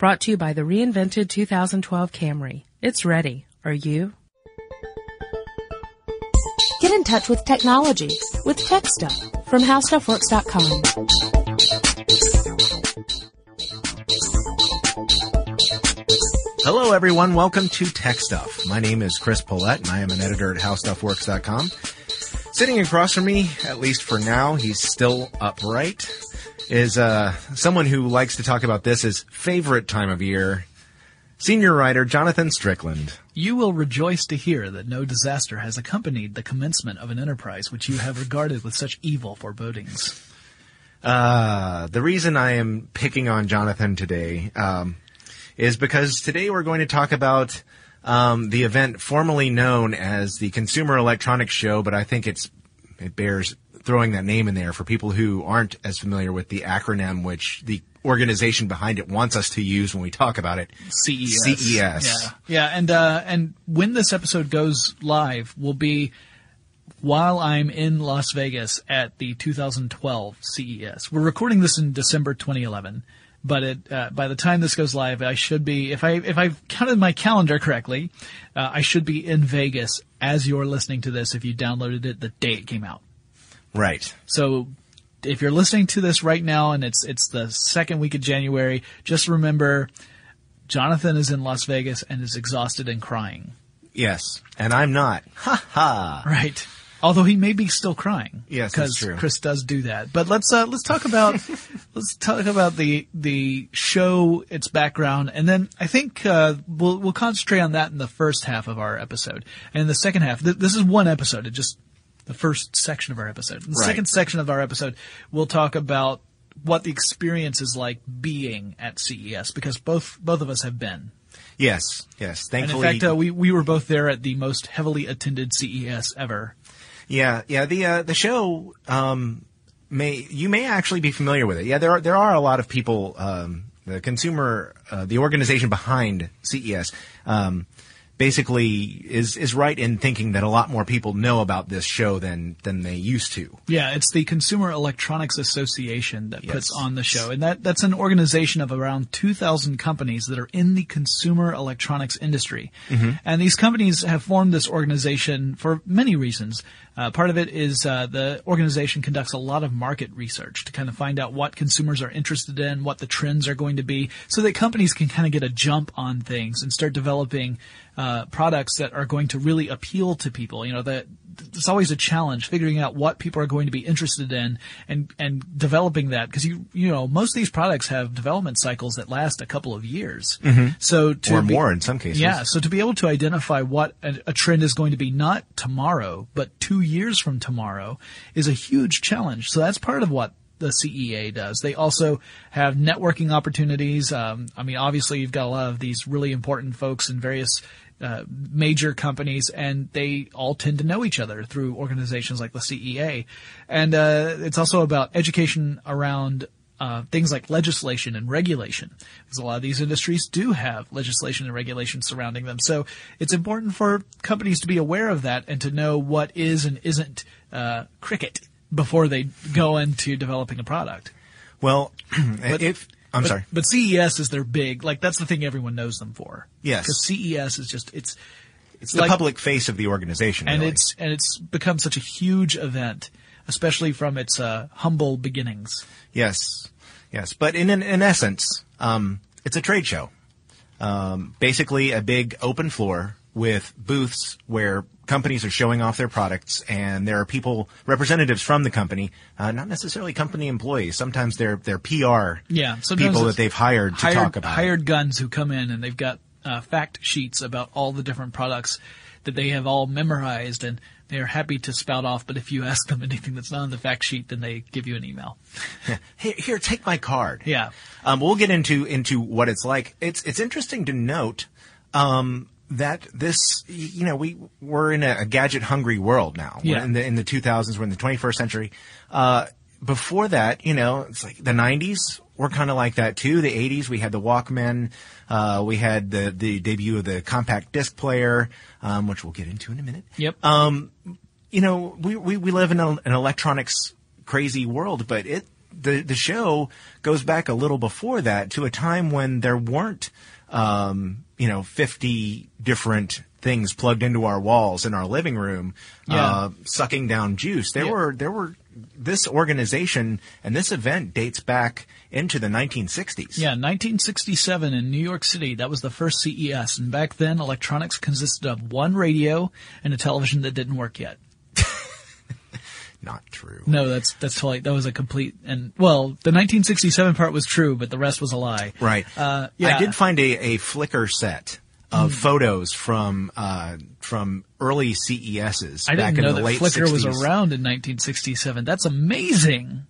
Brought to you by the reinvented 2012 Camry. It's ready. Are you? Get in touch with technology with Tech Stuff from HowStuffWorks.com. Hello, everyone. Welcome to Tech Stuff. My name is Chris Pollette, and I am an editor at HowStuffWorks.com. Sitting across from me, at least for now, he's still upright, is uh, someone who likes to talk about this as favorite time of year. Senior writer Jonathan Strickland. You will rejoice to hear that no disaster has accompanied the commencement of an enterprise which you have regarded with such evil forebodings. Uh, the reason I am picking on Jonathan today um, is because today we're going to talk about um, the event formerly known as the Consumer Electronics Show, but I think it's it bears throwing that name in there for people who aren't as familiar with the acronym which the organization behind it wants us to use when we talk about it. CES. CES. Yeah, yeah, and uh, and when this episode goes live will be while I'm in Las Vegas at the 2012 CES. We're recording this in December 2011, but it, uh, by the time this goes live, I should be if I if I've counted my calendar correctly, uh, I should be in Vegas as you're listening to this if you downloaded it the day it came out. Right. So if you're listening to this right now and it's it's the second week of January, just remember Jonathan is in Las Vegas and is exhausted and crying. Yes. And I'm not. Ha ha. Right. Although he may be still crying. Yes, because. Chris does do that. But let's uh, let's talk about let's talk about the the show, its background, and then I think uh, we'll we'll concentrate on that in the first half of our episode. And in the second half, th- this is one episode. It just the first section of our episode. In the Right. second section of our episode, we'll talk about what the experience is like being at CES because both both of us have been. Yes. Yes. And in fact, uh, we we were both there at the most heavily attended CES ever. Yeah, yeah. The uh, the show um, may you may actually be familiar with it. Yeah, there are there are a lot of people. Um, the consumer, uh, the organization behind CES, um, basically is is right in thinking that a lot more people know about this show than than they used to. Yeah, it's the Consumer Electronics Association that Yes. puts on the show, and that that's an organization of around 2,000 companies that are in the consumer electronics industry. And these companies have formed this organization for many reasons. Uh, part of it is uh, the organization conducts a lot of market research to kind of find out what consumers are interested in, what the trends are going to be, so that companies can kind of get a jump on things and start developing uh, products that are going to really appeal to people. You know, that it's always a challenge figuring out what people are going to be interested in and and developing that because you you know most of these products have development cycles that last a couple of years. So to Or be- more in some cases. yeah, so to be able to identify what a, a trend is going to be not tomorrow, but two years from tomorrow is a huge challenge. So that's part of what the CEA does. They also have networking opportunities. Um, I mean, obviously you've got a lot of these really important folks in various uh, major companies, and they all tend to know each other through organizations like the CEA. And uh, it's also about education around uh, things like legislation and regulation, because a lot of these industries do have legislation and regulation surrounding them. So it's important for companies to be aware of that and to know what is and isn't uh, cricket before they go into developing a product. Well, if I'm but, sorry. but CES is their big like that's the thing everyone knows them for. Yes. because CES is just it's It's the like- public face of the organization, and really. it's and it's become such a huge event, especially from its uh, humble beginnings. Yes, yes, but in in, in essence, um, it's a trade show. Um, basically, a big open floor with booths where companies are showing off their products, and there are people, representatives from the company, uh, not necessarily company employees. Sometimes they're they're PR Yeah, people that they've hired to hired, talk about. it. hired guns who come in and they've got uh, fact sheets about all the different products that they have all memorized and they are happy to spout off. But if you ask them anything that's not on the fact sheet, then they give you an email. Here, here, take my card. Yeah. Um, we'll get into into what it's like. It's it's interesting to note um, that this, you know, we we're in a, gadget hungry world now. We're Yeah. in the in the 2000s, we're in the 21st century. Uh, before that, you know, it's like the 90s were kind of like that too. The 80s, we had the Walkman. Uh, we had the the debut of the compact disc player, um, which we'll get into in a minute Yep. you know, we, we, we live in a, an electronics crazy world, but it, the, the show goes back a little before that to a time when there weren't, um, you know, 50 different things plugged into our walls in our living room, Yeah. uh, sucking down juice. There Yeah. were, there were, this organization and this event dates back into the 1960s. Yeah, 1967 in New York City. That was the first CES, and back then, electronics consisted of one radio and a television that didn't work yet. Not true. No, that's that's totally that was a complete and well, the 1967 part was true, but the rest was a lie. Right. Uh, yeah. I did find a, a Flickr set of photos from uh, from early CESs I back didn't know in the that late Flickr 60s. was around in 1967. That's amazing.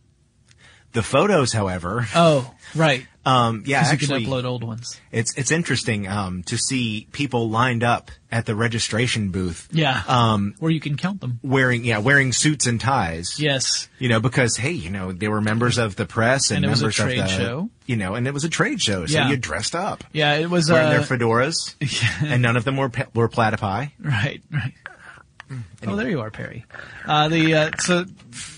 The photos, however, Oh, right. Um, yeah, actually, you can upload old ones. it's it's interesting um, to see people lined up at the registration booth. Yeah. Um, Where you can count them. wearing yeah wearing suits and ties. Yes. You know, because hey, you know, they were members of the press and, And it was a members trade of the show. You know, and it was a trade show, so Yeah. you dressed up. Yeah, it was Wearing their uh, fedoras, and none of them were were platypi. Right, right. Oh, there you are, Perry. Uh, the uh, so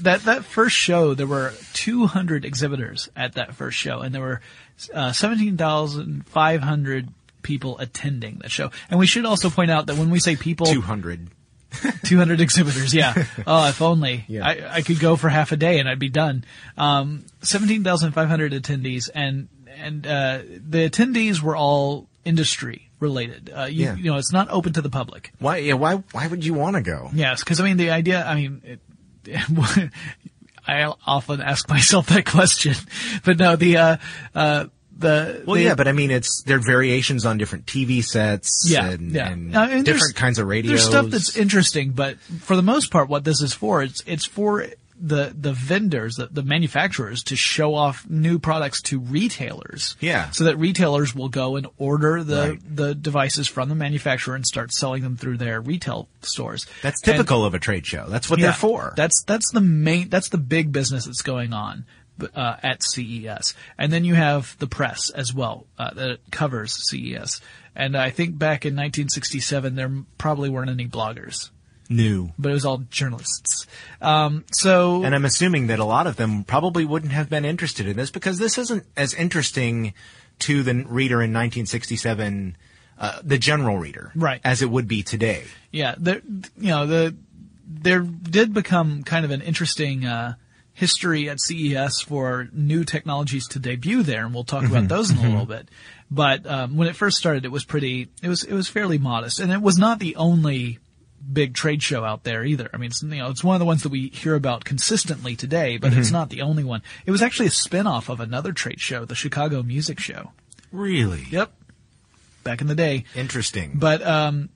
that that first show, there were 200 exhibitors at that first show, and there were uh, 17,500 people attending that show. And we should also point out that when we say people, Two hundred. 200 exhibitors. Yeah. Oh, if only Yeah. I, I could go for half a day and I'd be done. Um, 17,500 attendees and, and, uh, the attendees were all industry related. Uh, you, Yeah. you know, it's not open to the public. Why? Yeah. Why? Why would you want to go? Yes. Cause I mean, the idea, I mean, it, I often ask myself that question, but no, the, uh, uh, the, Well, the- yeah, but I mean, it's there are variations on different TV sets yeah, and, yeah. and I mean, different kinds of radios. There's stuff that's interesting, but for the most part, what this is for, it's it's for the the vendors, the, the manufacturers, to show off new products to retailers. Yeah. So that retailers will go and order the Right. the devices from the manufacturer and start selling them through their retail stores. That's And- typical of a trade show. That's what yeah, they're for. That's that's the main that's the big business that's going on uh, at CES, and then you have the press as well uh, that covers CES, And I think back in 1967, there probably weren't any bloggers, New. but it was all journalists. Um, so And I'm assuming that a lot of them probably wouldn't have been interested in this because this isn't as interesting to the reader in 1967, uh, the general reader, Right. as it would be today. yeah, there, you know, the there did become kind of an interesting uh, history at CES for new technologies to debut there, and we'll talk about those in a little bit. But um, when it first started, it was pretty, it was it was fairly modest, and it was not the only big trade show out there either. I mean, it's, you know, it's one of the ones that we hear about consistently today, but it's not the only one. It was actually a spin-off of another trade show, the Chicago Music Show. Really? Yep. Back in the day. Interesting. But um,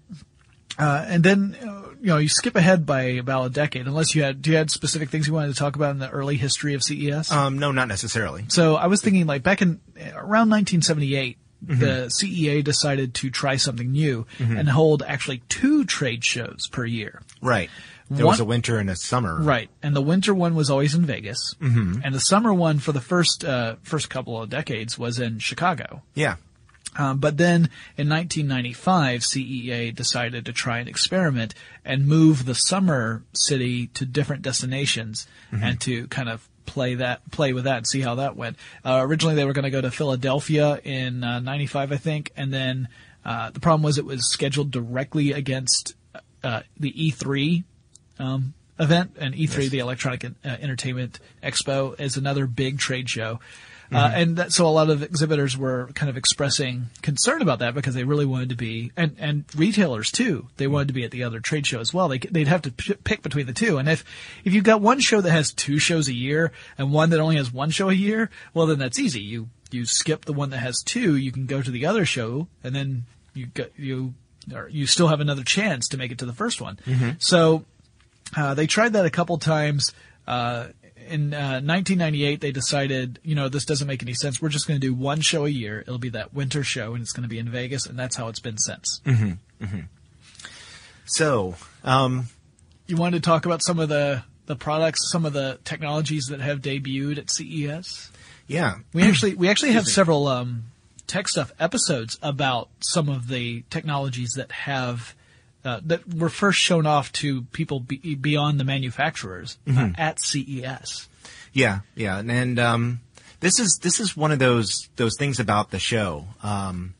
uh, and then uh, you know you skip ahead by about a decade, unless you had do you had specific things you wanted to talk about in the early history of CES? um, no, not necessarily. so I was thinking like back in around 1978. The CEA decided to try something new and hold actually two trade shows per year. Right. There was a winter and a summer. Right, and the winter one was always in Vegas, mm-hmm. and the summer one for the first uh, first couple of decades was in Chicago. Yeah. Um, but then in 1995, CEA decided to try an experiment and move the summer city to different destinations and to kind of play that, play with that and see how that went. Uh, originally they were going to go to Philadelphia in uh, 95, I think, and then uh, the problem was it was scheduled directly against uh, the E3 um, event, and E3, the Electronic uh, Entertainment Expo, is another big trade show. Uh, and that, so a lot of exhibitors were kind of expressing concern about that because they really wanted to be, and, and retailers too, they wanted to be at the other trade show as well. They, they'd have to p- pick between the two. And if, if you've got one show that has two shows a year and one that only has one show a year, well then that's easy. You, you skip the one that has two, you can go to the other show and then you go, you, or you still have another chance to make it to the first one. So, uh, they tried that a couple times. Uh, in uh, 1998, they decided, you know, this doesn't make any sense. We're just going to do one show a year. It'll be that winter show, and it's going to be in Vegas, and that's how it's been since. So, um, You wanted to talk about some of the the products, some of the technologies that have debuted at CES. yeah. We actually we actually have several um, tech stuff episodes about some of the technologies that have. Uh, that were first shown off to people be, beyond the manufacturers uh, at E CES. Yeah, yeah, and, and um, this is this is one of those those things about the show. Um,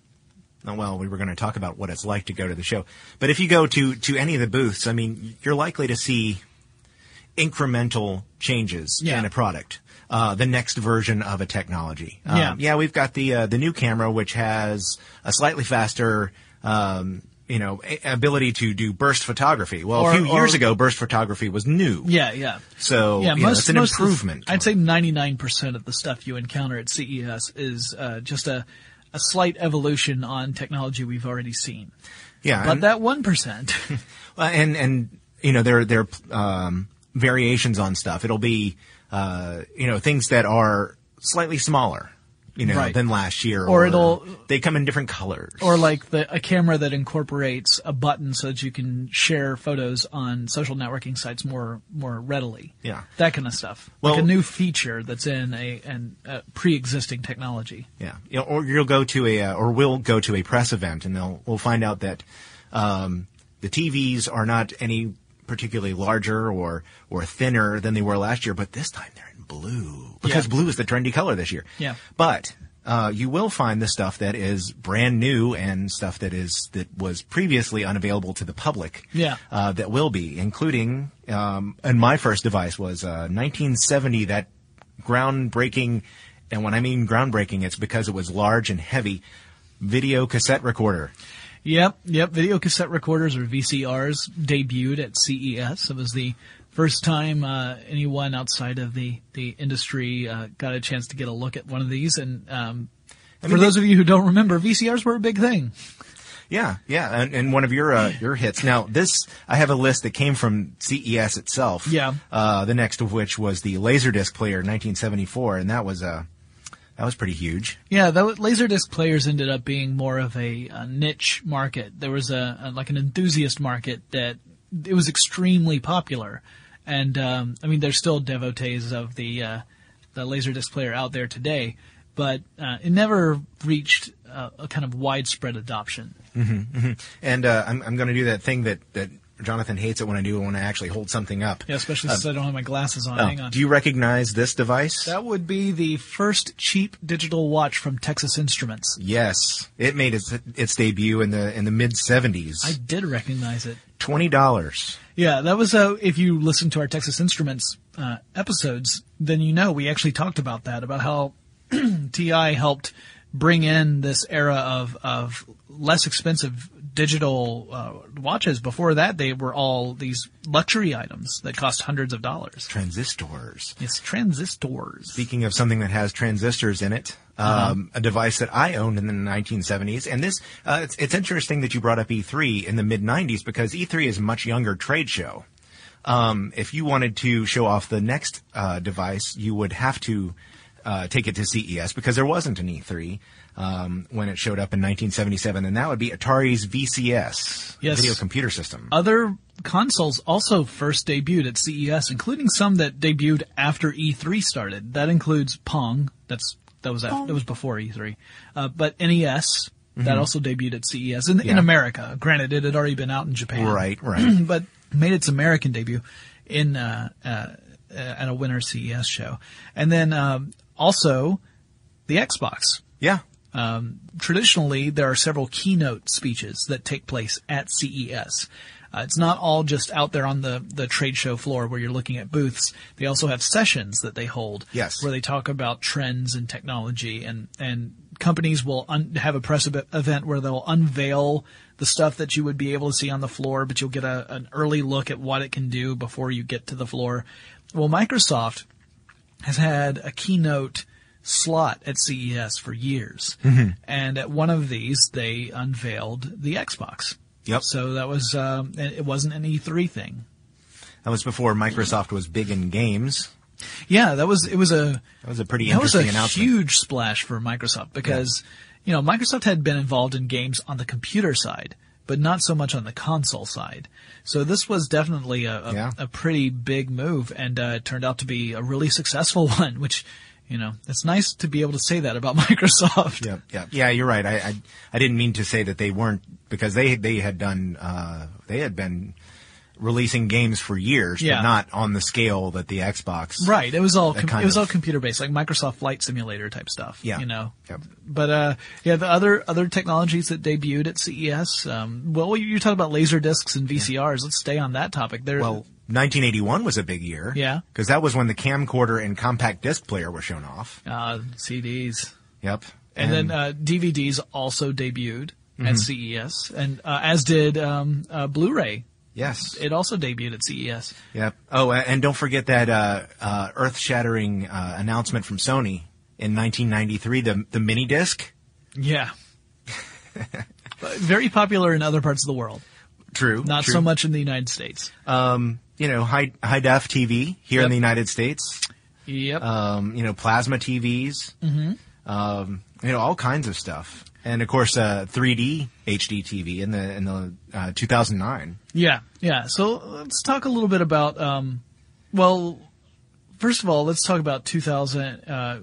oh, well, we were going to talk about what it's like to go to the show, but if you go to to any of the booths, I mean, you're likely to see incremental changes Yeah. in a product. Uh, the next version of a technology. Um, Yeah. yeah, we've got the uh, the new camera, which has a slightly faster. Um, you know, ability to do burst photography. Well, Or- a few years ago, burst photography was new. Yeah, yeah. So, yeah, you know, most, it's an most of- improvement. I'd say 99% of the stuff you encounter at CES is uh, just a, a slight evolution on technology we've already seen. yeah, But and- that 1%, and and you know there there are um, variations on stuff. It'll be uh, you know things that are slightly smaller, you know, Right. than last year, Or it'll- they come in different colors, or like the, a camera that incorporates a button so that you can share photos on social networking sites more more readily. Yeah. That kind of stuff. like a new feature that's in a, an, a pre-existing technology. yeah, you know, or you'll go to a uh, or we'll go to a press event and they'll we'll find out that um, the TVs are not any particularly larger or or thinner than they were last year, but this time they're blue because Yeah. blue is the trendy color this year. Yeah. But uh, you will find the stuff that is brand new and stuff that is that was previously unavailable to the public. Yeah. Uh, that will be, including, um, and my first device was uh, 1970. That groundbreaking, and when I mean groundbreaking, it's because it was large and heavy. Video cassette recorder. Yep, yep. Video cassette recorders or VCRs debuted at CES. It was the first time uh, anyone outside of the the industry uh, got a chance to get a look at one of these. And um, for mean, those of you who don't remember, VCRs were a big thing. Yeah, yeah, and, and one of your uh, your hits. Now, this I have a list that came from CES itself. Yeah. Uh, the next of which was the Laserdisc player, 1974, and that was uh, that was pretty huge. Yeah, that was, Laserdisc players ended up being more of a, a niche market. There was a, a like an enthusiast market that it was extremely popular, and um, I mean there's still devotees of the uh, the Laserdisc player out there today, but uh, it never reached a, a kind of widespread adoption. And uh, I'm, I'm going to do that thing that, that Jonathan hates it when I do when I actually hold something up. Yeah, especially since I don't have my glasses on. Oh, Hang on. Do you recognize this device? that would be the first cheap digital watch from Texas Instruments. yes, it made its its debut in the in the mid '70s. I did recognize it. Twenty dollars. Yeah, that was uh, if you listen to our Texas Instruments uh, episodes, then you know we actually talked about that about how TI helped bring in this era of of less expensive digital uh, watches. Before that, they were all these luxury items that cost hundreds of dollars. Transistors. It's transistors. Speaking of something that has transistors in it, Uh-huh. um, a device that I owned in the 1970s, and this, uh, it's, it's interesting that you brought up E3 in the mid 90s because E3 is a much younger trade show. Um, if you wanted to show off the next uh, device, you would have to uh, take it to CES because there wasn't an E3 um, when it showed up in 1977, and that would be Atari's VCS, Yes. video computer system. Other consoles also first debuted at CES, including some that debuted after E3 started. That includes Pong. That's that was after, that was before E3. Uh, but NES that also debuted at CES in, in Mm-hmm. America. Granted, it had already been out in Japan. Right, right. but made its American debut in uh, uh, uh, at a winter CES show, and then um, also the Xbox. yeah. Um, traditionally, there are several keynote speeches that take place at CES. Uh, it's not all just out there on the, the trade show floor where you're looking at booths. They also have sessions that they hold. Yes. Where they talk about trends and technology and, and companies will un- have a press ev- event where they'll unveil the stuff that you would be able to see on the floor, but you'll get a, an early look at what it can do before you get to the floor. Well, Microsoft has had a keynote slot at CES for years. And at one of these, they unveiled the Xbox. Yep. So that was, um, it wasn't an E3 thing. That was before Microsoft was big in games. Yeah, that was, it was a, That was a pretty that was a interesting announcement. huge splash for Microsoft because, you know, Microsoft had been involved in games on the computer side, but not so much on the console side. So this was definitely a, a, Yeah. a pretty big move and, uh, it turned out to be a really successful one, which, you know, it's nice to be able to say that about Microsoft. Yeah, yeah, yeah. You're right. I, I, I didn't mean to say that they weren't because they they had done uh, they had been releasing games for years, Yeah. but not on the scale that the Xbox. Right. It was all com- it was all computer based, like Microsoft Flight Simulator type stuff. Yeah. You know. Yep. But uh, yeah, the other other technologies that debuted at CES. Um, well, you- you're about laser discs and VCRs. Let's stay on that topic. There. Well, 1981 was a big year. Yeah. because that was when the camcorder and compact disc player were shown off. uh, CDs. Yep. And, then uh, DVDs also debuted Mm-hmm. at CES, and uh, as did um, uh, Blu-ray. Yes. It also debuted at CES. Yep. Oh, and don't forget that uh, uh, earth-shattering uh, announcement from Sony in 1993, the the mini disc. Yeah. Very popular in other parts of the world, True. not true. so much in the United States. Um, you know, high high def TV here Yep. in the United States. Yep. um, you know, plasma TVs, mm-hmm. um, you know, all kinds of stuff, and of course, uh, 3D HD TV in the in the uh, 2009. Yeah, yeah. So let's talk a little bit about. Um, well, first of all, let's talk about 2000. Uh,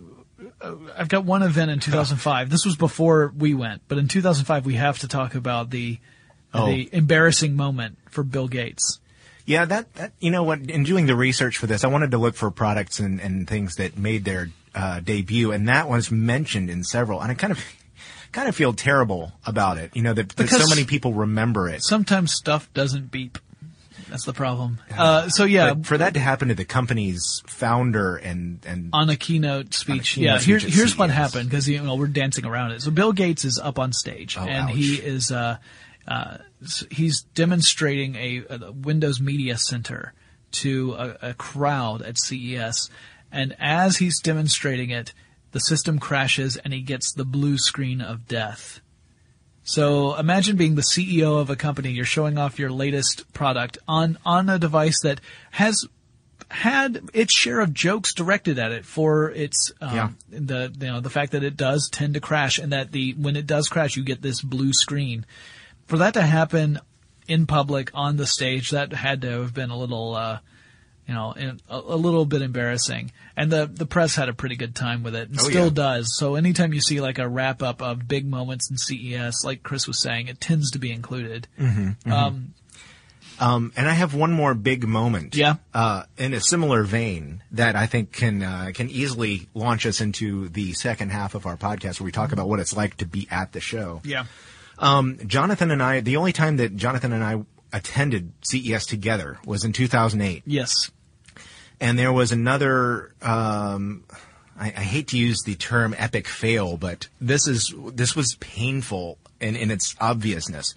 uh, I've got one event in 2005. This was before we went, but in 2005 we have to talk about the Oh. the embarrassing moment for Bill Gates. Yeah, that, that you know what? In doing the research for this, I wanted to look for products and, and things that made their uh, debut, and that was mentioned in several, and I kind of kind of feel terrible about it. You know that, that so many people remember it. Sometimes stuff doesn't beep. That's the problem. Uh, so yeah, But for that to happen to the company's founder and and on a keynote speech. keynote yeah, speech here's here's what happened because you know we're dancing around it. So Bill Gates is up on stage Oh, and ouch. he is uh, uh, he's demonstrating a, a Windows Media Center to a, a crowd at CES, and as he's demonstrating it, the system crashes and he gets the blue screen of death. So imagine being the CEO of a company. You're showing off your latest product on on a device that has had its share of jokes directed at it for its um, Yeah. the you know the fact that it does tend to crash and that the when it does crash you get this blue screen. For that to happen in public on the stage, that had to have been a little uh, You know, a, a little bit embarrassing. And the the press had a pretty good time with it, and Oh, still yeah. does. So anytime you see like a wrap up of big moments in CES, like Chris was saying, it tends to be included. Um, Um, and I have one more big moment. Yeah. Uh, in a similar vein that I think can uh, can easily launch us into the second half of our podcast, where we talk about what it's like to be at the show. yeah. Um, Jonathan and I, the only time that Jonathan and I attended CES together was in 2008. Yes. And there was another um, I, I hate to use the term epic fail but this is this was painful in, in its obviousness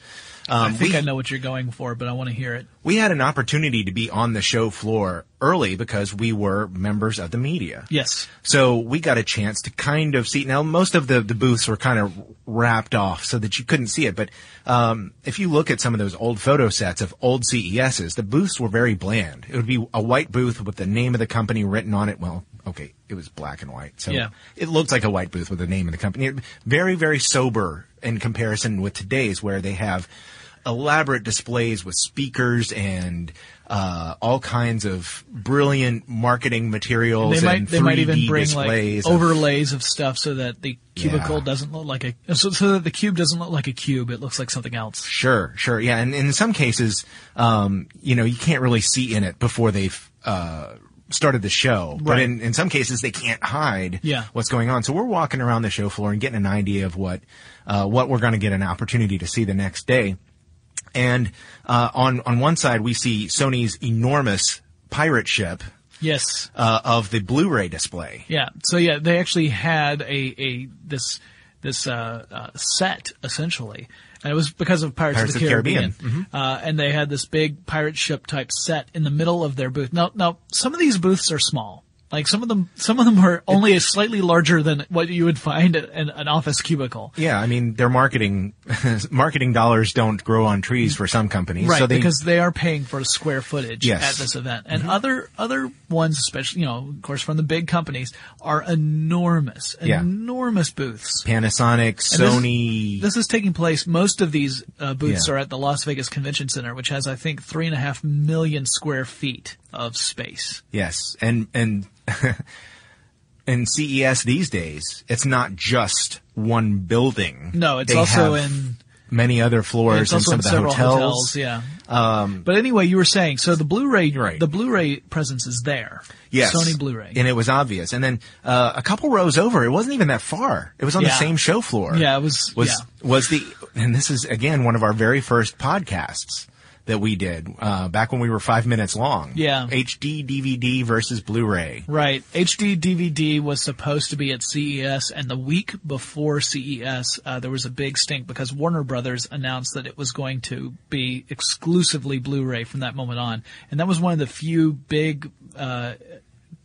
um, I think we, I know what you're going for, but I want to hear it. we had an opportunity to be on the show floor early because we were members of the media Yes. so we got a chance to kind of see. Now, most of the, the booths were kind of wrapped off so that you couldn't see it. But um, if you look at some of those old photo sets of old CESs, the booths were very bland. It would be a white booth with the name of the company written on it. Well, okay, it was black and white, so Yeah. it looked like a white booth with the name of the company. Very, very sober in comparison with today's, where they have elaborate displays with speakers and uh, all kinds of brilliant marketing materials They might and they might even bring displays like of- overlays of stuff so that the cubicle Yeah. doesn't look like a so, so that the cube doesn't look like a cube. It looks like something else. Sure, sure, yeah, and, in some cases, um, you know, you can't really see in it before they've uh, started the show. But in, in some cases, they can't hide Yeah. what's going on. So we're walking around the show floor and getting an idea of what uh, what we're going to get an opportunity to see the next day. And uh, on on one side, we see Sony's enormous pirate ship Yes. uh, of the Blu-ray display. Yeah. So yeah, they actually had a, a this this uh, uh, set essentially, and it was because of Pirates, Pirates of the of the Caribbean. Caribbean. Mm-hmm. Uh, and they had this big pirate ship type set in the middle of their booth. Now, now some of these booths are small. Like some of them, some of them are only a slightly larger than what you would find in an office cubicle. Yeah, I mean, their marketing marketing dollars don't grow on trees for some companies, Right, so they because they are paying for square footage Yes. Mm-hmm. at this event, and other other ones, especially you know, of course, from the big companies, are enormous, Yeah. enormous booths. Panasonic, And this- Sony. This is taking place. Most of these uh, booths Yeah. are at the Las Vegas Convention Center, which has, I think, three and a half million square feet of space. yes, and and in CES these days, it's not just one building. No, it's They also in many other floors and some of the hotels. hotels. Yeah. Um, But anyway, you were saying so the Blu-ray, Right. the Blu-ray presence is there. yes, Sony Blu-ray. and it was obvious. And then uh, a couple rows over, it wasn't even that far. It was on the same show floor. Yeah, it was- Was yeah. was the and this is again one of our very first podcasts that we did uh, back when we were five minutes long. Yeah. HD DVD versus Blu-ray. Right. HD DVD was supposed to be at CES, and the week before CES, uh, there was a big stink because Warner Brothers announced that it was going to be exclusively Blu-ray from that moment on, and that was one of the few big uh,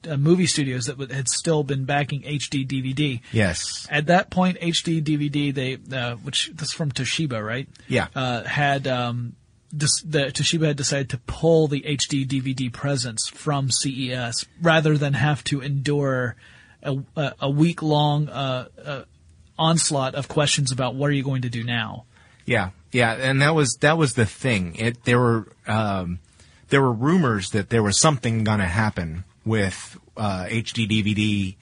uh, movie studios that would- had still been backing HD DVD. Yes. At that point, HD DVD, they uh, which this is from Toshiba, right? Yeah. uh, had um, dis- the Toshiba had decided to pull the HD DVD presence from CES rather than have to endure a, a, a week long uh, uh, onslaught of questions about what are you going to do now. Yeah, yeah, and that was that was the thing. It there were um, there were rumors that there was something going to happen with uh, HD DVD.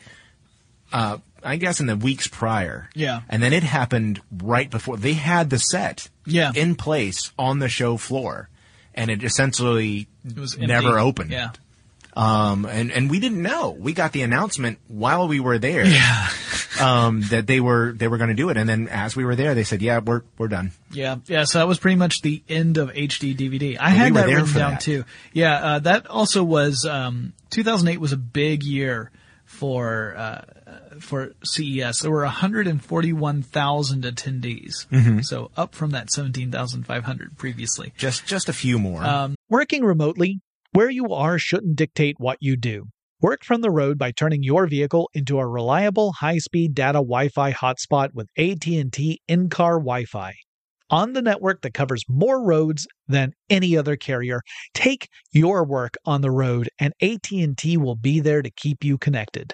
Uh, I guess in the weeks prior. Yeah. and then it happened right before they had the set. Yeah. in place on the show floor, and it essentially It was never empty. opened. Yeah. Um, and, and we didn't know. We got the announcement while we were there. Yeah. um, that they were, they were going to do it. And then as we were there, they said, yeah, we're, we're done. Yeah, yeah. So that was pretty much the end of HD DVD. I we had were that written down that. too. Yeah, uh, that also was um, 2008 was a big year for uh, for CES. There were 141,000 attendees, Mm-hmm. so up from that 17,500 previously. Just, just a few more. Um, Working remotely, where you are shouldn't dictate what you do. Work from the road by turning your vehicle into a reliable high-speed data Wi-Fi hotspot with AT&T in-car Wi-Fi. On the network that covers more roads than any other carrier, take your work on the road and AT&T will be there to keep you connected.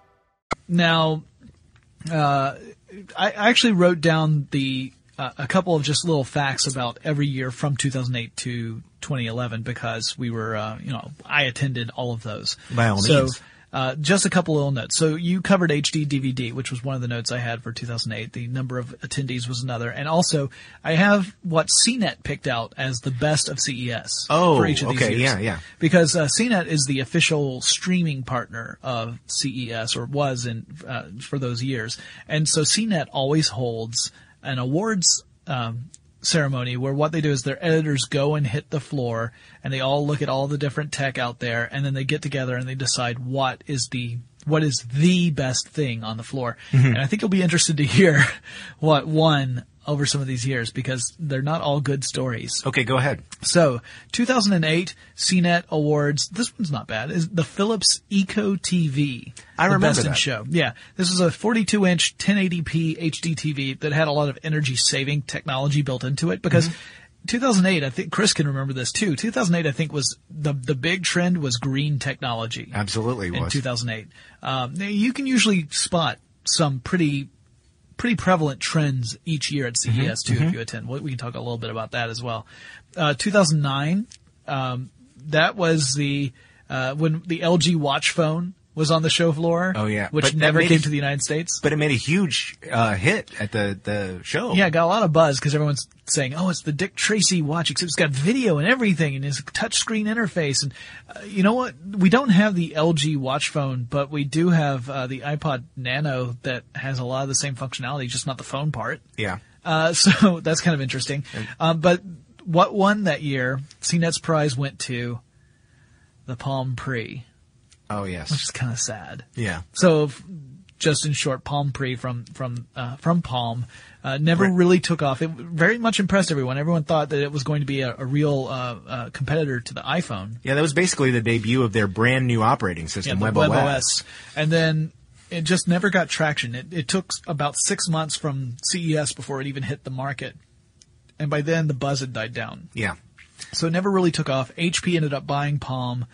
Now, uh, I actually wrote down the uh, a couple of just little facts about every year from 2008 to 2011 because we were, uh, you know, I attended all of those. By all so, means. Uh, just a couple little notes. So you covered HD DVD, which was one of the notes I had for 2008. The number of attendees was another, and also I have what CNET picked out as the best of CES. Oh, for each of these okay, years. yeah, yeah. Because uh, CNET is the official streaming partner of CES, or was in uh, for those years, and so CNET always holds an awards. Um, ceremony where what they do is their editors go and hit the floor and they all look at all the different tech out there and then they get together and they decide what is the what is the best thing on the floor. Mm-hmm. And I think you'll be interested to hear what won over some of these years because they're not all good stories. Okay, go ahead. So, 2008 CNET Awards. This one's not bad. Is the Philips Eco TV? I remember best in that. show. Yeah, this was a 42 inch 1080p HD TV that had a lot of energy saving technology built into it because. Mm-hmm. 2008, I think Chris can remember this too. 2008, I think was the the big trend was green technology Absolutely in was. 2008. Um, you can usually spot some pretty pretty prevalent trends each year at Mm-hmm. CES too if you attend. We, we can talk a little bit about that as well. Uh, 2009, um, that was the uh, when the LG watch phone was on the show floor. Oh, yeah. which But never came a- to the United States. But it made a huge uh, hit at the, the show. Yeah, it got a lot of buzz because everyone's saying, "Oh, it's the Dick Tracy watch, except it's got video and everything, and it's a touchscreen interface." And uh, you know what? We don't have the LG watch phone, but we do have uh, the iPod Nano that has a lot of the same functionality, just not the phone part. Yeah. Uh, so that's kind of interesting. Um, but what won that year? CNET's prize went to the Palm Pre, Oh, yes, which is kind of sad. Yeah. So, f- just in short, Palm Pre from from uh, from Palm uh, never Right. really took off. It very much impressed everyone. Everyone thought that it was going to be a, a real uh, uh, competitor to the iPhone. Yeah, that was basically the debut of their brand new operating system, the WebOS. WebOS. And then it just never got traction. It, it took about six months from CES before it even hit the market. And by then, the buzz had died down. Yeah. So it never really took off. HP ended up buying Palm.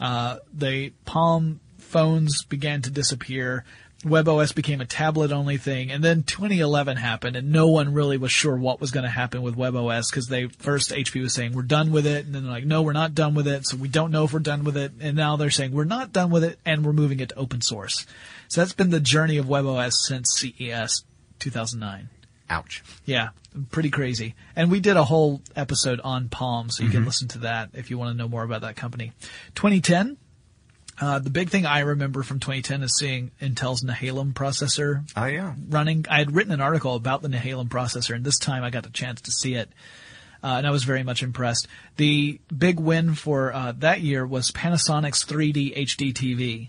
Uh, they Palm phones began to disappear. WebOS became a tablet only thing, and then 2011 happened, and no one really was sure what was going to happen with WebOS because they first HP was saying we're done with it, and then they're like, no, we're not done with it, so we don't know if we're done with it, and now they're saying we're not done with it, and we're moving it to open source. So that's been the journey of WebOS since CES 2009. Ouch. Yeah, pretty crazy. And we did a whole episode on Palm, so you can Mhm. listen to that if you want to know more about that company. 2010, uh, the big thing I remember from 2010 is seeing Intel's Nehalem processor Oh yeah. running. I had written an article about the Nehalem processor, and this time I got the chance to see it. Uh, and I was very much impressed. The big win for uh, that year was Panasonic's 3D HD TV.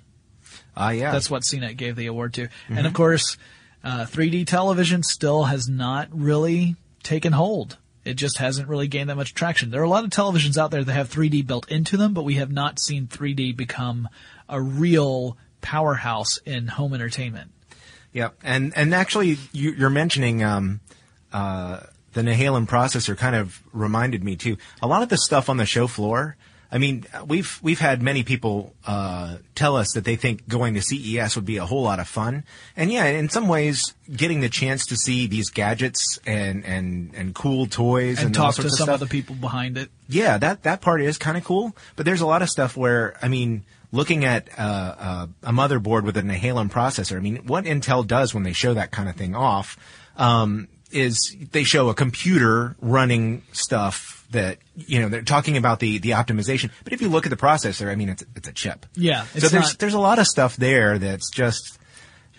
Ah yeah. That's what CNET gave the award to. And Mhm. of course, uh, 3D television still has not really taken hold. It just hasn't really gained that much traction. There are a lot of televisions out there that have 3D built into them, but we have not seen 3D become a real powerhouse in home entertainment. Yeah, and and actually, you, you're mentioning um, uh, the Nehalem processor kind of reminded me too. A lot of the stuff on the show floor. I mean, we've we've had many people uh, tell us that they think going to CES would be a whole lot of fun, and yeah, in some ways, getting the chance to see these gadgets and and and cool toys and, And talk to sorts some of of the people behind it. yeah, that that part is kind of cool. But there's a lot of stuff where I mean, looking at uh, uh, a motherboard with a Nehalem processor. I mean, what Intel does when they show that kind of thing off um, is they show a computer running stuff that you know they're talking about the the optimization. But if you look at the processor, I mean, it's it's a chip. Yeah, so there's not- there's a lot of stuff there that's just.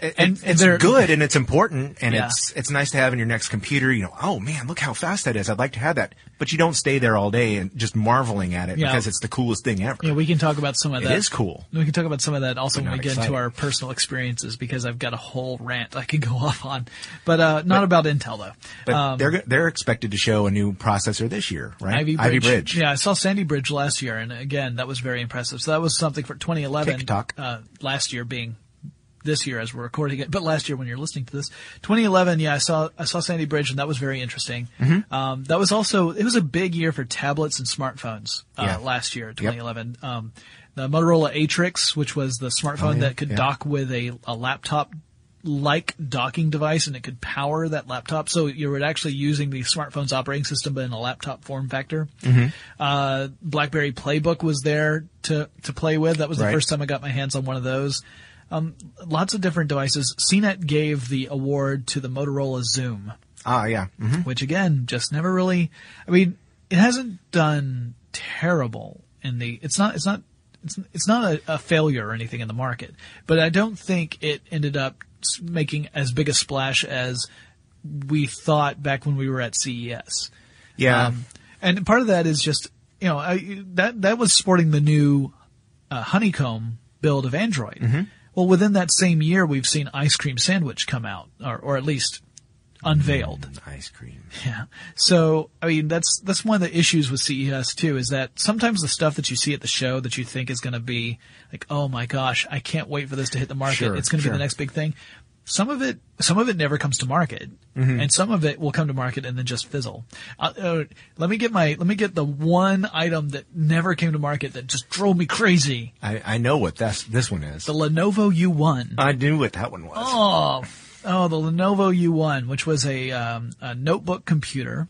And- and it's good and it's important and Yeah. it's it's nice to have in your next computer. You know, oh man, look how fast that is. I'd like to have that. But you don't stay there all day and just marveling at it Yeah. because it's the coolest thing ever. Yeah, we can talk about some of It It is cool. We can talk about some of that also when we get into our personal experiences because I've got a whole rant I could go off on, but uh, not about Intel though. But Um, they're they're expected to show a new processor this year, right? Ivy Bridge. Bridge. Yeah, I saw Sandy Bridge last year, and again, that was very impressive. So that was something for 2011. Tick-tock. Uh, last year being this year as we're recording it, but last year when you're listening to this, 2011. Yeah, I saw I saw Sandy Bridge, and that was very interesting. Mhm. Um, that was also it was a big year for tablets and smartphones uh, Yeah. last year, 2011. Um, the Motorola Atrix, which was the smartphone Oh, yeah, that could yeah. dock with a, a laptop like docking device and it could power that laptop. So you were actually using the smartphone's operating system but in a laptop form factor. Mhm. Uh, BlackBerry Playbook was there to, to play with. That was the Right. first time I got my hands on one of those. Um, lots of different devices. CNET gave the award to the Motorola Xoom, Ah, yeah. hmm which again, just never really, I mean, it hasn't done terrible in the, it's not, it's not, it's, it's not a, a failure or anything in the market, but I don't think it ended up making as big a splash as we thought back when we were at CES. Yeah. Um, and part of that is just, you know, I, that, that was sporting the new uh, honeycomb build of Android. Mhm. Well, within that same year, we've seen Ice Cream Sandwich come out, or, or at least unveiled. Mm, ice cream. Yeah. So, I mean, that's, that's one of the issues with CES too, is that sometimes the stuff that you see at the show that you think is going to be like, oh my gosh, I can't wait for this to hit the market. Sure, it's going to sure. be the next big thing. Some of it, some of it never comes to market, Mhm. and some of it will come to market and then just fizzle. Uh, uh, let me get my, let me get the one item that never came to market that just drove me crazy. I, I know what that's, this one is. The Lenovo U1. I knew what that one was. Oh, oh, the Lenovo U1, which was a, um, a notebook computer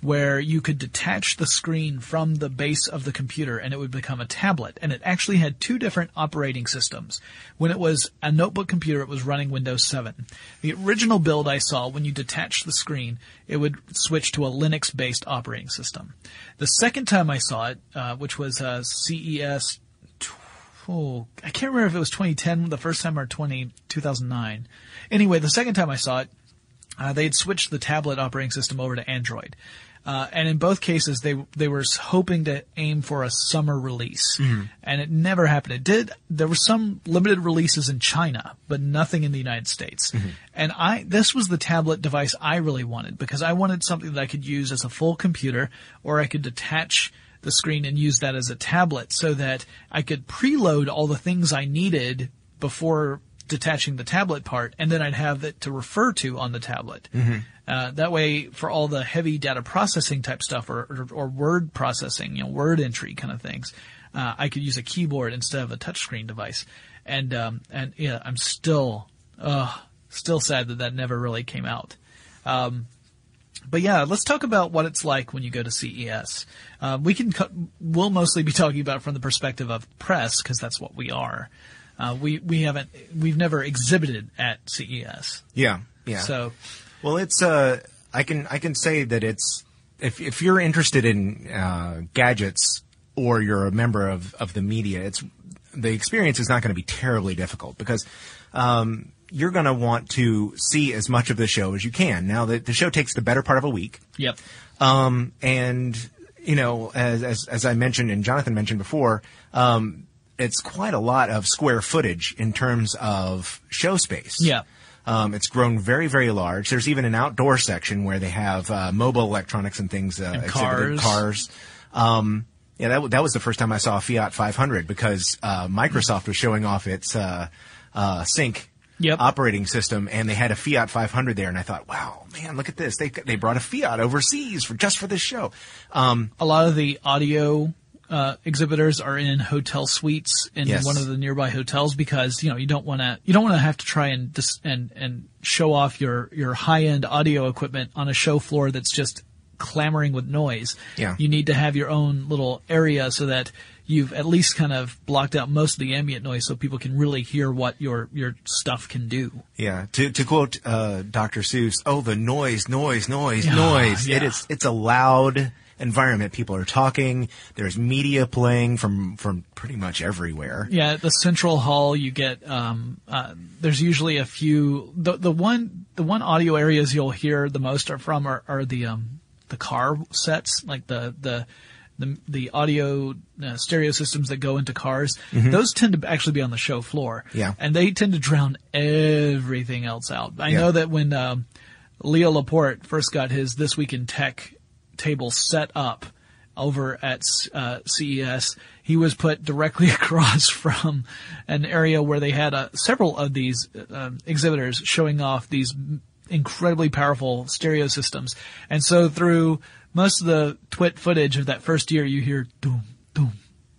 where you could detach the screen from the base of the computer and it would become a tablet. And it actually had two different operating systems. When it was a notebook computer, it was running Windows 7. The original build I saw, when you detached the screen, it would switch to a Linux-based operating system. The second time I saw it, uh, which was uh, CES oh, I can't remember if it was 2010 the first time or 20, 2009. Anyway, the second time I saw it, uh, they had switched the tablet operating system over to Android. Uh, and in both cases, they they were hoping to aim for a summer release, Mhm. and it never happened. It did. There were some limited releases in China, but nothing in the United States. And I this was the tablet device I really wanted because I wanted something that I could use as a full computer, or I could detach the screen and use that as a tablet, so that I could preload all the things I needed before detaching the tablet part, and then I'd have it to refer to on the tablet. Mhm. Uh, that way, for all the heavy data processing type stuff or, or, or word processing, you know, word entry kind of things, uh, I could use a keyboard instead of a touchscreen device. and um, and yeah, I'm still uh, still sad that that never really came out. Um, but yeah, let's talk about what it's like when you go to CES. Uh, we can we'll mostly be talking about it from the perspective of press because that's what we are. Uh, we we haven't we've never exhibited at CES. Yeah, yeah. So, well, it's uh, I can I can say that it's if if you're interested in uh, gadgets or you're a member of of the media, it's the experience is not going to be terribly difficult because. Um, you're going to want to see as much of the show as you can. Now, the, the show takes the better part of a week. Yep. Um, and, you know, as, as, as, I mentioned and Jonathan mentioned before, um, it's quite a lot of square footage in terms of show space. Yeah. Um, it's grown very, very large. There's even an outdoor section where they have uh, mobile electronics and things uh, and cars. Cars. Um, yeah, that, w- that was the first time I saw a Fiat 500 because uh, Microsoft was showing off its uh, uh, Sync Yep. operating system, and they had a Fiat 500 there, and I thought, wow, man, look at this! They they brought a Fiat overseas for just for this show. Um, a lot of the audio uh, exhibitors are in hotel suites in Yes. one of the nearby hotels because you know you don't want to you don't want to have to try and dis- and and show off your your high end audio equipment on a show floor that's just clamoring with noise. Yeah. You need to have your own little area so that you've at least kind of blocked out most of the ambient noise so people can really hear what your your stuff can do. Yeah, to to quote uh, Dr. Seuss, "Oh, the noise, noise, noise, Yeah, noise." It yeah. is it's a loud environment. People are talking. There's media playing from from pretty much everywhere. Yeah, the central hall, you get um, uh, there's usually a few. The the one the one audio areas you'll hear the most are from are, are the um, the car sets, like the the the, the audio uh, stereo systems that go into cars. Mhm. Those tend to actually be on the show floor. Yeah. and they tend to drown everything else out. I Yeah. know that when um, Leo Laporte first got his This Week in Tech table set up over at uh, CES, he was put directly across from an area where they had uh, several of these uh, exhibitors showing off these incredibly powerful stereo systems. And so through most of the twit footage of that first year, you hear doom, doom,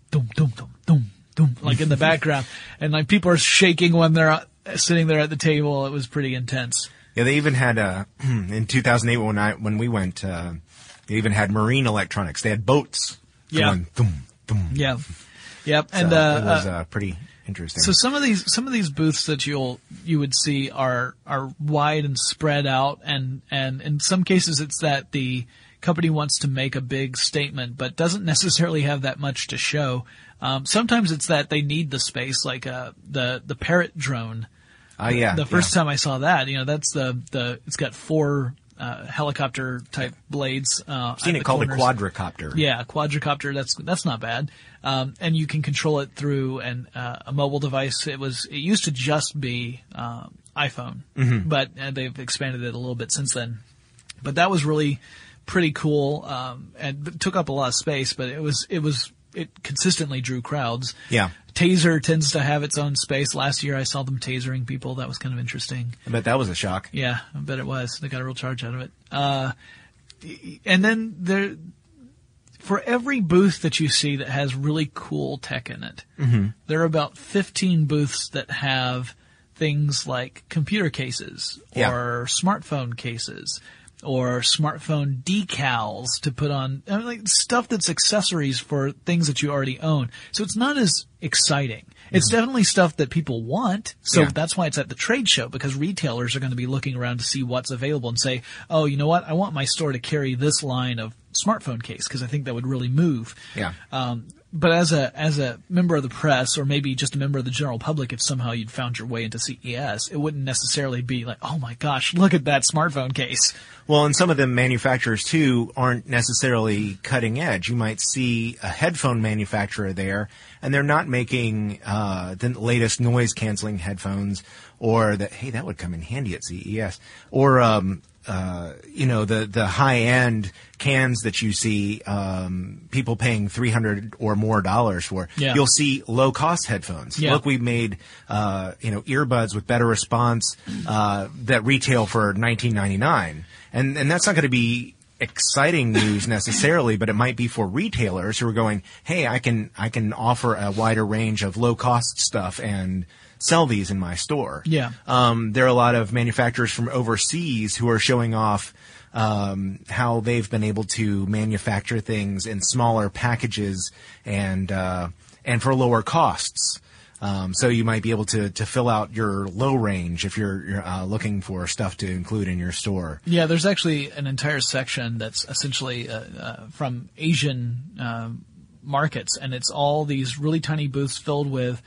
doom, doom, doom, doom, doom, like in the background. And like people are shaking when they're uh, sitting there at the table. It was pretty intense. Yeah, they even had uh, in 2008 when I when we went, uh, they even had marine electronics. They had boats Yeah. going thum thum. Yeah. Yep. And, uh, it was uh, uh, pretty interesting. So some of these some of these booths that you'll you would see are are wide and spread out, and and in some cases it's that the company wants to make a big statement, but doesn't necessarily have that much to show. Um, sometimes it's that they need the space, like uh, the the Parrot drone. Oh, yeah, The first time I saw that, you know, that's the the it's got four uh, helicopter type blades. Uh, I've seen it called corners. a quadricopter. Yeah, quadricopter. That's that's not bad. Um, and you can control it through an uh, a mobile device. It was it used to just be um, iPhone, Mhm. but uh, they've expanded it a little bit since then. But that was really pretty cool um, and took up a lot of space. But it was it was it consistently drew crowds. Yeah. Taser tends to have its own space. Last year I saw them tasering people. That was kind of interesting. I bet that was a shock. Yeah, I bet it was. They got a real charge out of it. Uh, and then there, for every booth that you see that has really cool tech in it, Mhm. there are about 15 booths that have things like computer cases Yeah. or smartphone cases or smartphone decals to put on I mean, like stuff that's accessories for things that you already own. So it's not as exciting. It's definitely stuff that people want. So Yeah. that's why it's at the trade show because retailers are going to be looking around to see what's available and say, "Oh, you know what? I want my store to carry this line of smartphone case because I think that would really move." Yeah. Um, but as a as a member of the press, or maybe just a member of the general public, if somehow you'd found your way into CES, it wouldn't necessarily be like, "Oh my gosh, look at that smartphone case." Well, and some of the manufacturers too aren't necessarily cutting edge. You might see a headphone manufacturer there, and they're not making uh, the latest noise canceling headphones, or that hey, that would come in handy at CES, or um, uh, you know the the high end cans that you see um, people paying three hundred or more dollars for. Yeah. You'll see low cost headphones. Yeah. Look, we've made uh, you know earbuds with better response uh, that retail for nineteen ninety nine, and and that's not going to be exciting news necessarily, but it might be for retailers who are going, "Hey, I can I can offer a wider range of low cost stuff and sell these in my store." Yeah. Um, there are a lot of manufacturers from overseas who are showing off um, how they've been able to manufacture things in smaller packages and uh, and for lower costs. Um, so you might be able to, to fill out your low range if you're, you're uh, looking for stuff to include in your store. Yeah, there's actually an entire section that's essentially uh, uh, from Asian uh, markets, and it's all these really tiny booths filled with.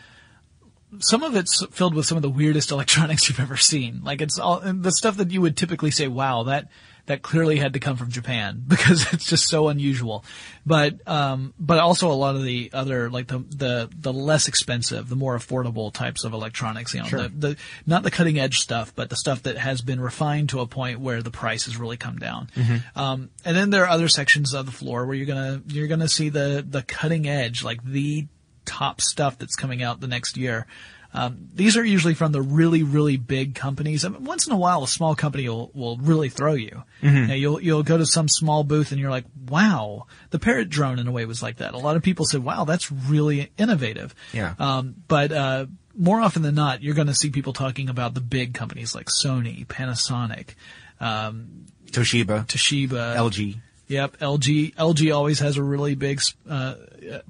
Some of it's filled with some of the weirdest electronics you've ever seen. Like it's all the stuff that you would typically say, "Wow, that that clearly had to come from Japan because it's just so unusual. But um, but also a lot of the other like the the the less expensive, the more affordable types of electronics. You know, Sure. the, the not the cutting edge stuff, but the stuff that has been refined to a point where the price has really come down. Um, and then there are other sections of the floor where you're gonna you're gonna see the the cutting edge, like the top stuff that's coming out the next year. Um, these are usually from the really, really big companies. I mean, once in a while, a small company will, will really throw you. You know, you'll you'll go to some small booth and you're like, "Wow!" The Parrot drone, in a way, was like that. A lot of people said, "Wow, that's really innovative." Yeah. Um, but uh, more often than not, you're going to see people talking about the big companies like Sony, Panasonic, um, Toshiba, Toshiba, LG. Yep, LG. LG always has a really big uh,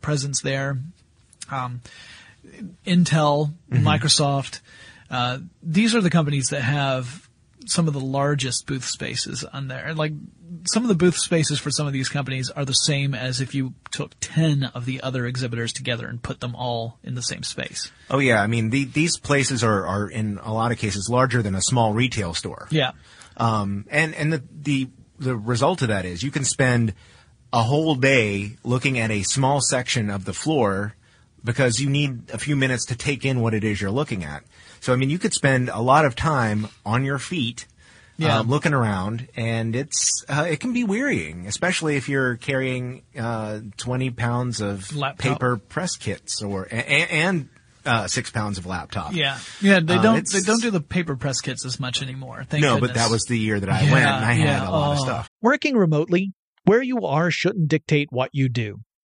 presence there. Um, Intel, Microsoft. Uh, these are the companies that have some of the largest booth spaces on there. Like some of the booth spaces for some of these companies are the same as if you took ten of the other exhibitors together and put them all in the same space. Oh yeah, I mean the, these places are, are in a lot of cases larger than a small retail store. Yeah. Um, and and the, the the result of that is you can spend a whole day looking at a small section of the floor because you need a few minutes to take in what it is you're looking at. So I mean, you could spend a lot of time on your feet. Yeah. Um, looking around, and it's uh, it can be wearying, especially if you're carrying uh, 20 pounds of Laptop. paper press kits or a- a- and uh, six pounds of laptop. Yeah. Yeah. They Uh, don't. it's- They don't do the paper press kits as much anymore. Thank no, but that was the year that I Yeah, went, and I had yeah, a lot of oh. stuff. Working remotely, where you are shouldn't dictate what you do.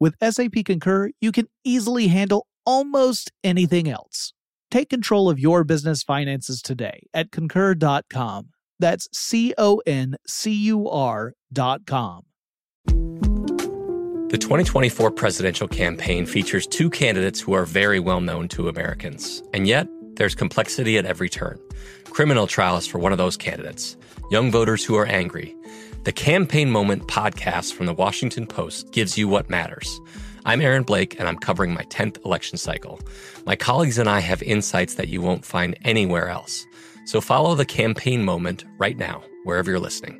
with SAP Concur, you can easily handle almost anything else. Take control of your business finances today at concur.com. That's C O N C U R dot com. The 2024 presidential campaign features two candidates who are very well known to Americans. And yet, there's complexity at every turn. Criminal trials for one of those candidates, young voters who are angry. The Campaign Moment podcast from the Washington Post gives you what matters. I'm Aaron Blake, and I'm covering my 10th election cycle. My colleagues and I have insights that you won't find anywhere else. So follow the Campaign Moment right now, wherever you're listening.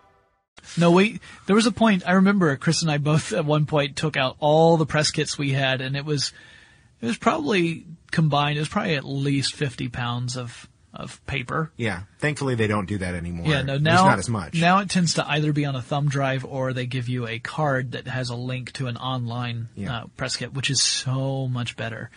No, wait. There was a point. I remember Chris and I both at one point took out all the press kits we had, and it was it was probably combined. It was probably at least fifty pounds of of paper. Yeah. Thankfully, they don't do that anymore. Yeah, no. Now not as much. Now it tends to either be on a thumb drive or they give you a card that has a link to an online Yeah. uh, press kit, which is so much better.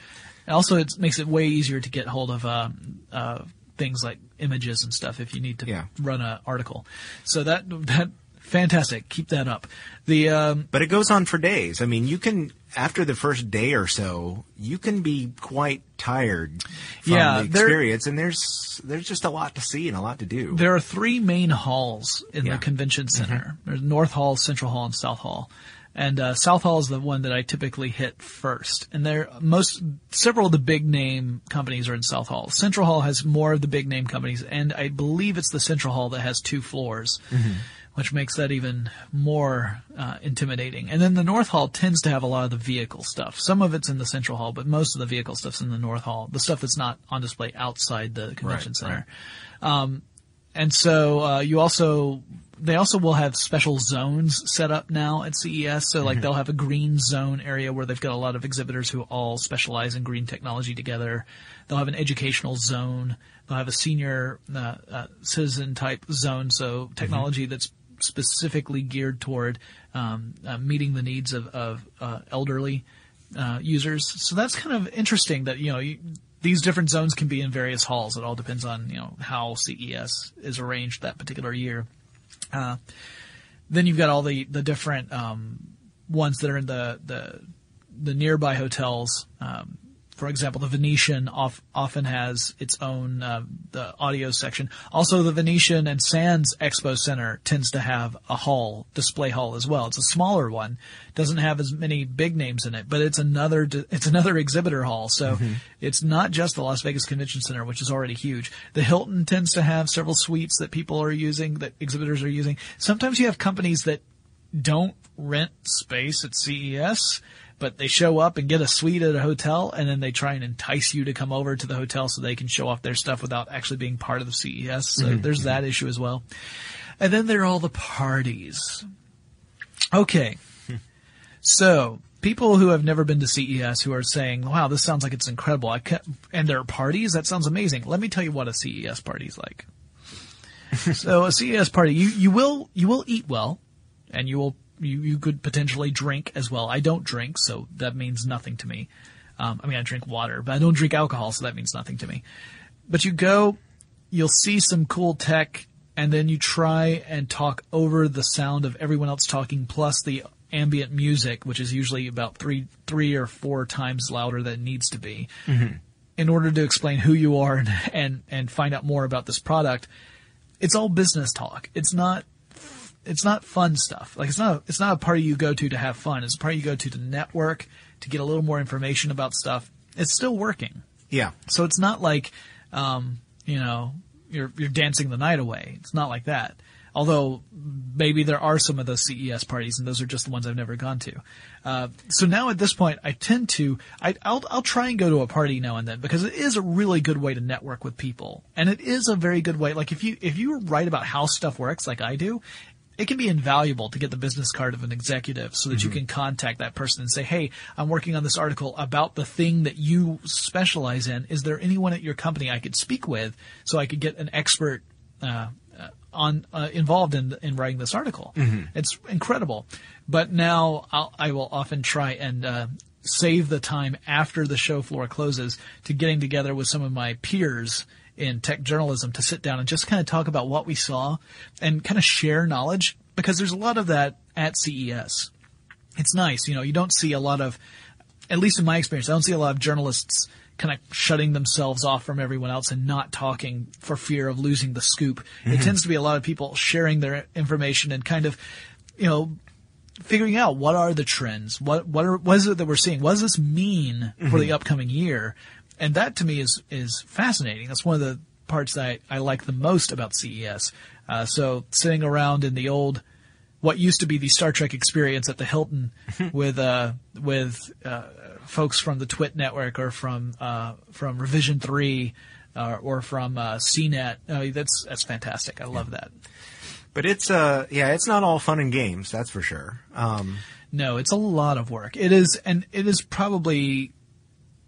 And also, it makes it way easier to get hold of uh, uh, things like images and stuff if you need to Yeah. run an article. So that that fantastic. Keep that up. The um, But it goes on for days. I mean, you can after the first day or so, you can be quite tired from Yeah, the there- experience, and there's there's just a lot to see and a lot to do. There are three main halls in Yeah. the convention center. There's North Hall, Central Hall, and South Hall. And uh, South Hall is the one that I typically hit first. And there, most several of the big name companies are in South Hall. Central Hall has more of the big name companies, and I believe it's the Central Hall that has two floors, which makes that even more uh, intimidating. And then the North Hall tends to have a lot of the vehicle stuff. Some of it's in the Central Hall, but most of the vehicle stuff's in the North Hall. The stuff that's not on display outside the convention Right, center. Um, and so uh, you also they also will have special zones set up now at CES. So like they'll have a green zone area where they've got a lot of exhibitors who all specialize in green technology together. They'll have an educational zone. They'll have a senior uh, uh, citizen type zone. So technology that's specifically geared toward um, uh, meeting the needs of, of uh, elderly uh, users. So that's kind of interesting that you know you, these different zones can be in various halls. It all depends on you know how CES is arranged that particular year. Uh, then you've got all the the different um, ones that are in the the the nearby hotels. Um, for example, the Venetian off, often has its own uh, the audio section. Also, the Venetian and Sands Expo Center tends to have a hall, display hall as well. It's a smaller one, doesn't have as many big names in it, but it's another it's another exhibitor hall. So it's not just the Las Vegas Convention Center, which is already huge. The Hilton tends to have several suites that people are using, that exhibitors are using. Sometimes you have companies that don't rent space at CES, but they show up and get a suite at a hotel and then they try and entice you to come over to the hotel so they can show off their stuff without actually being part of the CES. So Mhm. there's that issue as well. And then there are all the parties. Okay. So people who have never been to CES who are saying, "Wow, this sounds like it's incredible," I ca and there are parties. That sounds amazing. Let me tell you what a CES party is like. so a CES party, you you will you will eat well, and you will you you could potentially drink as well. I don't drink, so that means nothing to me. Um, I mean, I drink water, but I don't drink alcohol, so that means nothing to me. But you go, you'll see some cool tech, and then you try and talk over the sound of everyone else talking, plus the ambient music, which is usually about three three or four times louder than it needs to be in order to explain who you are and, and, and find out more about this product, it's all business talk. It's not, it's not fun stuff. Like it's not, it's not a party you go to to have fun. It's a party you go to to network, to get a little more information about stuff. It's still working. Yeah. So it's not like, um, you know, you're, you're dancing the night away. It's not like that. Although maybe there are some of those CES parties, and those are just the ones I've never gone to. Uh, so now at this point, I tend to, I, I'll, I'll try and go to a party now and then because it is a really good way to network with people, and it is a very good way. Like if you if you write about how stuff works, like I do, it can be invaluable to get the business card of an executive so that you Mhm. can contact that person and say, Hey, I'm working on this article about the thing that you specialize in. Is there anyone at your company I could speak with so I could get an expert, uh, uh, on, uh, involved in, in writing this article? Mhm. It's incredible. But now I'll, I will often try and, uh, save the time after the show floor closes to getting together with some of my peers in tech journalism to sit down and just kind of talk about what we saw and kind of share knowledge because there's a lot of that at CES. It's nice, you know, you don't see a lot of, at least in my experience, I don't see a lot of journalists kind of shutting themselves off from everyone else and not talking for fear of losing the scoop. It Mhm. tends to be a lot of people sharing their information and kind of, you know, figuring out what are the trends, what what are what is it that we're seeing, what does this mean for the Mhm. upcoming year, and that to me is is fascinating. That's one of the parts that I, I like the most about CES. Uh, so sitting around in the old, what used to be the Star Trek experience at the Hilton with, uh, with, uh, folks from the Twit network or from, uh, from Revision 3, uh, or from, uh, CNET. That's, that's fantastic. I love that. But it's uh yeah, it's not all fun and games, that's for sure. Um, No, it's a lot of work. It is, and it is probably,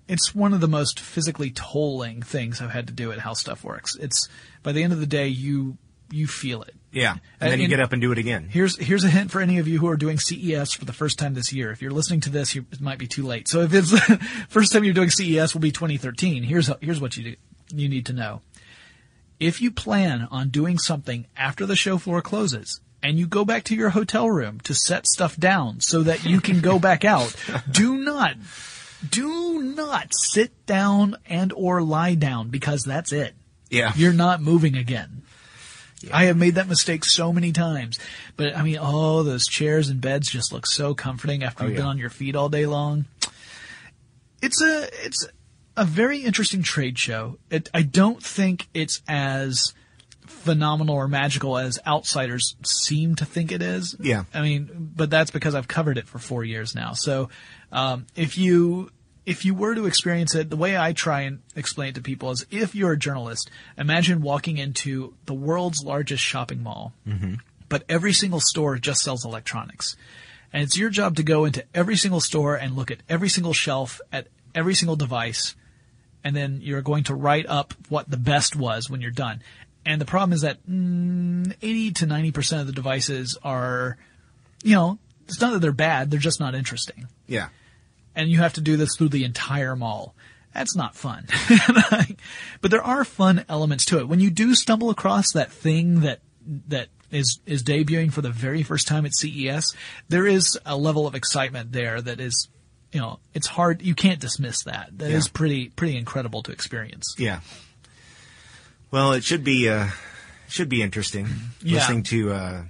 it's one of the most physically tolling things I've had to do at how stuff works. It's, by the end of the day, you, you feel it. yeah, and then you And- get up and do it again. Here's, here's a hint for any of you who are doing CES for the first time this year. If you're listening to this, you, it might be too late. So if it's, first time you're doing CES will be 2013. Here's, here's what you do, you need to know. If you plan on doing something after the show floor closes, and you go back to your hotel room to set stuff down so that you can go back out, do not, do not sit down and or lie down because that's it. Yeah. You're not moving again. I have made that mistake so many times. But I mean, oh, those chairs and beds just look so comforting after Oh, you've been on your feet all day long. It's a, it's a very interesting trade show. It, I don't think it's as phenomenal or magical as outsiders seem to think it is. Yeah. I mean, but that's because I've covered it for four years now. So, um, if you, if you were to experience it, the way I try and explain it to people is if you're a journalist, imagine walking into the world's largest shopping mall, but every single store just sells electronics. And it's your job to go into every single store and look at every single shelf, at every single device, and then you're going to write up what the best was when you're done. And the problem is that mm, 80 to 90% of the devices are, you know, it's not that they're bad, they're just not interesting. Yeah. And you have to do this through the entire mall. That's not fun. but there are fun elements to it. When you do stumble across that thing that, that is, is debuting for the very first time at CES, there is a level of excitement there that is, you know, it's hard, you can't dismiss that. That is Yeah. pretty, pretty incredible to experience. Yeah. Well, it should be uh should be interesting Yeah. listening to uh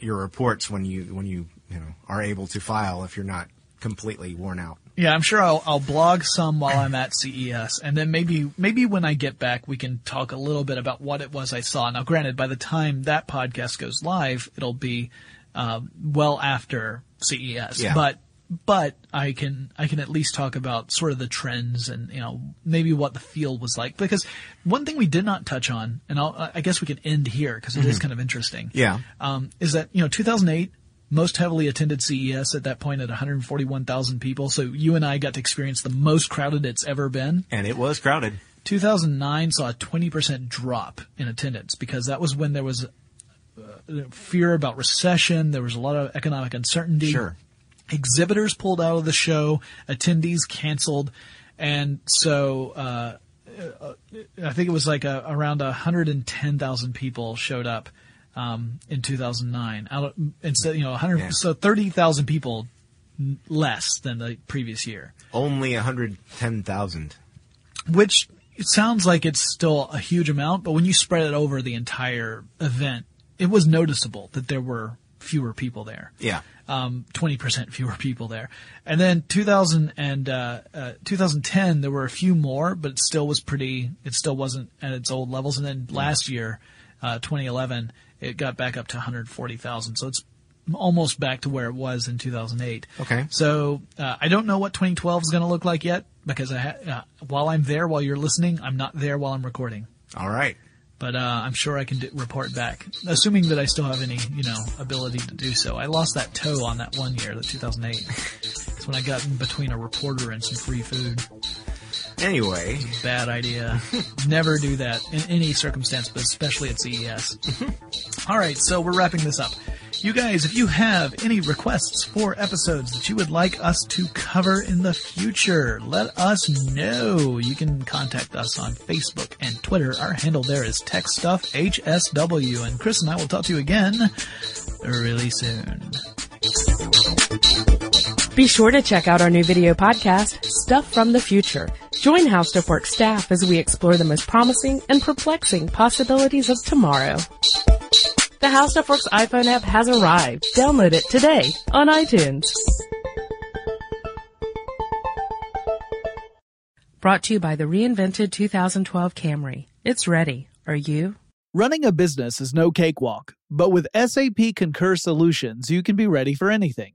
your reports when you when you you know are able to file if you're not completely worn out. Yeah, I'm sure I'll, I'll blog some while I'm at CES, and then maybe maybe when I get back, we can talk a little bit about what it was I saw. Now, granted, by the time that podcast goes live, it'll be uh, well after CES, Yeah. but but I can I can at least talk about sort of the trends and you know maybe what the field was like because one thing we did not touch on, and I'll, I guess we can end here because it is Mhm. kind of interesting Yeah. um, is that you know 2008 most heavily attended CES at that point at 141,000 people. So you and I got to experience the most crowded it's ever been. And it was crowded. 2009 saw a 20% drop in attendance because that was when there was uh, fear about recession. There was a lot of economic uncertainty. Sure. Exhibitors pulled out of the show. Attendees canceled. And so, uh, uh, I think it was like a, around 110,000 people showed up um, in 2009. Out of, instead, you know, 100, Yeah. so 30,000 people less than the previous year. Only 110,000. Which it sounds like it's still a huge amount, but when you spread it over the entire event, it was noticeable that there were fewer people there. Yeah. Um, 20% fewer people there. And then 2000 and, uh, uh, 2010, there were a few more, but it still was pretty, it still wasn't at its old levels. And then last year, uh, 2011, it got back up to 140,000. So it's almost back to where it was in 2008. Okay. So uh, I don't know what 2012 is going to look like yet because I ha- uh, while I'm there while you're listening, I'm not there while I'm recording. All right. But uh, I'm sure I can d- report back, assuming that I still have any, you know, ability to do so. I lost that toe on that one year, the 2008. It's when I got in between a reporter and some free food. Anyway, Bad idea. Never do that in any circumstance, but especially at CES. All right, so we're wrapping this up. You guys, if you have any requests for episodes that you would like us to cover in the future, let us know. You can contact us on Facebook and Twitter. Our handle there is TechStuffHSW, and Chris and I will talk to you again really soon. Be sure to check out our new video podcast, Stuff from the Future. Join How Stuff Works staff as we explore the most promising and perplexing possibilities of tomorrow. The How Stuff Works iPhone app has arrived. Download it today on iTunes. Brought to you by the reinvented 2012 Camry. It's ready. Are you? Running a business is no cakewalk, but with SAP Concur Solutions, you can be ready for anything.